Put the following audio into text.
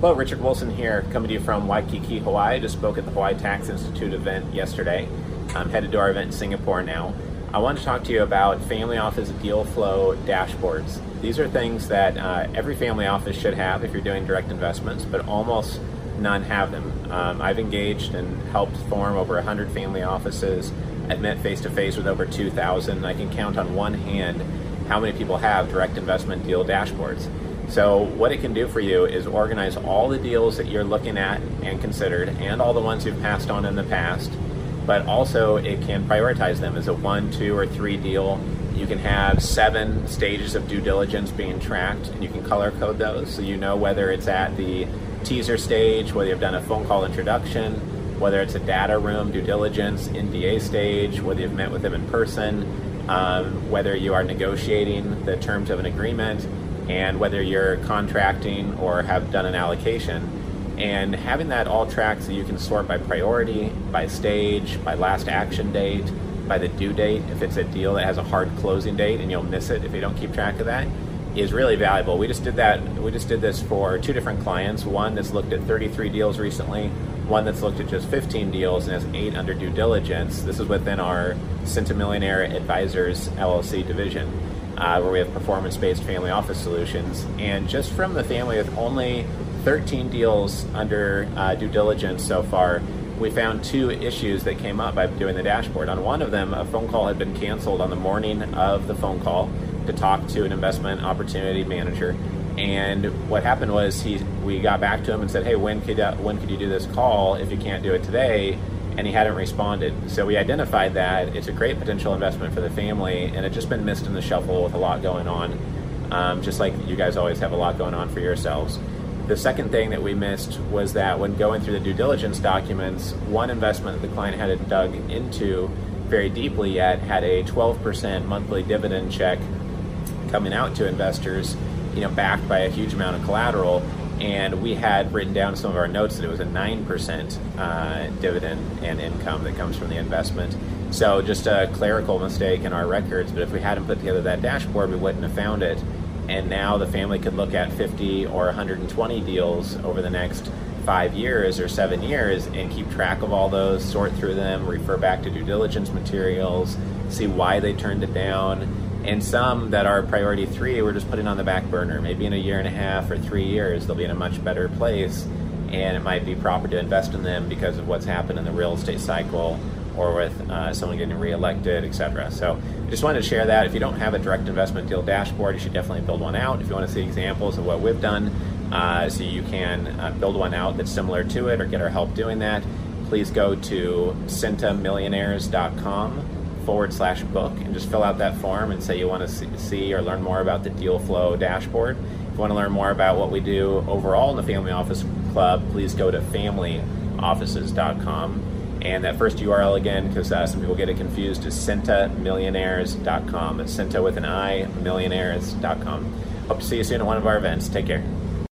Hello, Richard Wilson here, coming to you from Waikiki, Hawaii. Just spoke at the Hawaii Tax Institute event yesterday. I'm headed to our event in Singapore now. I want to talk to you about family office deal flow dashboards. These are things that uh, every family office should have if you're doing direct investments, but almost none have them. Um, I've engaged and helped form over 100 family offices. I've met face to face with over 2,000. I can count on one hand how many people have direct investment deal dashboards. So what it can do for you is organize all the deals that you're looking at and considered and all the ones you've passed on in the past, but also it can prioritize them as a one, two, or three deal. You can have seven stages of due diligence being tracked and you can color code those so you know whether it's at the teaser stage, whether you've done a phone call introduction, whether it's a data room due diligence, NDA stage, whether you've met with them in person, um, whether you are negotiating the terms of an agreement, and whether you're contracting or have done an allocation. And having that all tracked so you can sort by priority, by stage, by last action date, by the due date, if it's a deal that has a hard closing date and you'll miss it if you don't keep track of that, is really valuable. We just did that. We just did this for two different clients. One that's looked at 33 deals recently. One that's looked at just 15 deals and has eight under due diligence. This is within our Centimillionaire Advisors LLC division uh, where we have performance based family office solutions. And just from the family with only 13 deals under uh, due diligence so far, we found two issues that came up by doing the dashboard. On one of them, a phone call had been canceled on the morning of the phone call to talk to an investment opportunity manager. And what happened was he, we got back to him and said, "Hey, when could uh, when could you do this call? If you can't do it today, and he hadn't responded. So we identified that it's a great potential investment for the family, and it just been missed in the shuffle with a lot going on. Um, just like you guys always have a lot going on for yourselves. The second thing that we missed was that when going through the due diligence documents, one investment that the client hadn't dug into very deeply yet had a 12% monthly dividend check coming out to investors, you know, backed by a huge amount of collateral and we had written down some of our notes that it was a 9% uh, dividend and income that comes from the investment. So just a clerical mistake in our records, but if we hadn't put together that dashboard, we wouldn't have found it. And now the family could look at 50 or 120 deals over the next five years or seven years and keep track of all those, sort through them, refer back to due diligence materials, see why they turned it down, and some that are priority three we're just putting on the back burner. Maybe in a year and a half or three years they'll be in a much better place and it might be proper to invest in them because of what's happened in the real estate cycle or with uh, someone getting reelected etc so i just wanted to share that. If you don't have a direct investment deal dashboard you should definitely build one out. If you want to see examples of what we've done uh, so you can uh, build one out that's similar to it or get our help doing that please go to centimillionaires.com forward slash book and just fill out that form and say you want to see or learn more about the deal flow dashboard. If you want to learn more about what we do overall in the Family Office Club, please go to familyoffices.com. And that first URL again, because uh, some people get it confused, is centimillionaires.com. It's Centi with an I, millionaires.com. Hope to see you soon at one of our events. Take care.